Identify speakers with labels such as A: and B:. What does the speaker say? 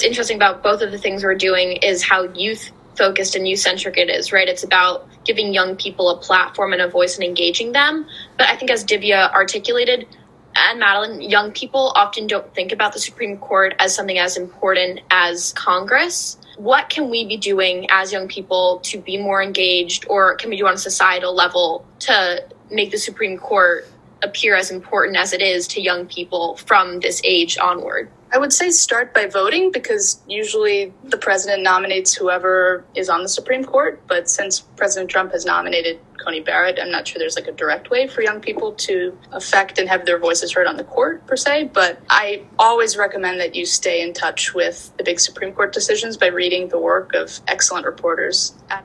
A: What's interesting about both of the things we're doing is how youth focused and youth centric it is, right? It's about giving young people a platform and a voice and engaging them. But I think as Divya articulated, and Madeline, young people often don't think about the Supreme Court as something as important as Congress. What can we be doing as young people to be more engaged, or can we do on a societal level to make the Supreme Court appear as important as it is to young people from this age onward?
B: I would say start by voting because usually the president nominates whoever is on the Supreme Court. But since President Trump has nominated Coney Barrett, I'm not sure there's like a direct way for young people to affect and have their voices heard on the court per se. But I always recommend that you stay in touch with the big Supreme Court decisions by reading the work of excellent reporters at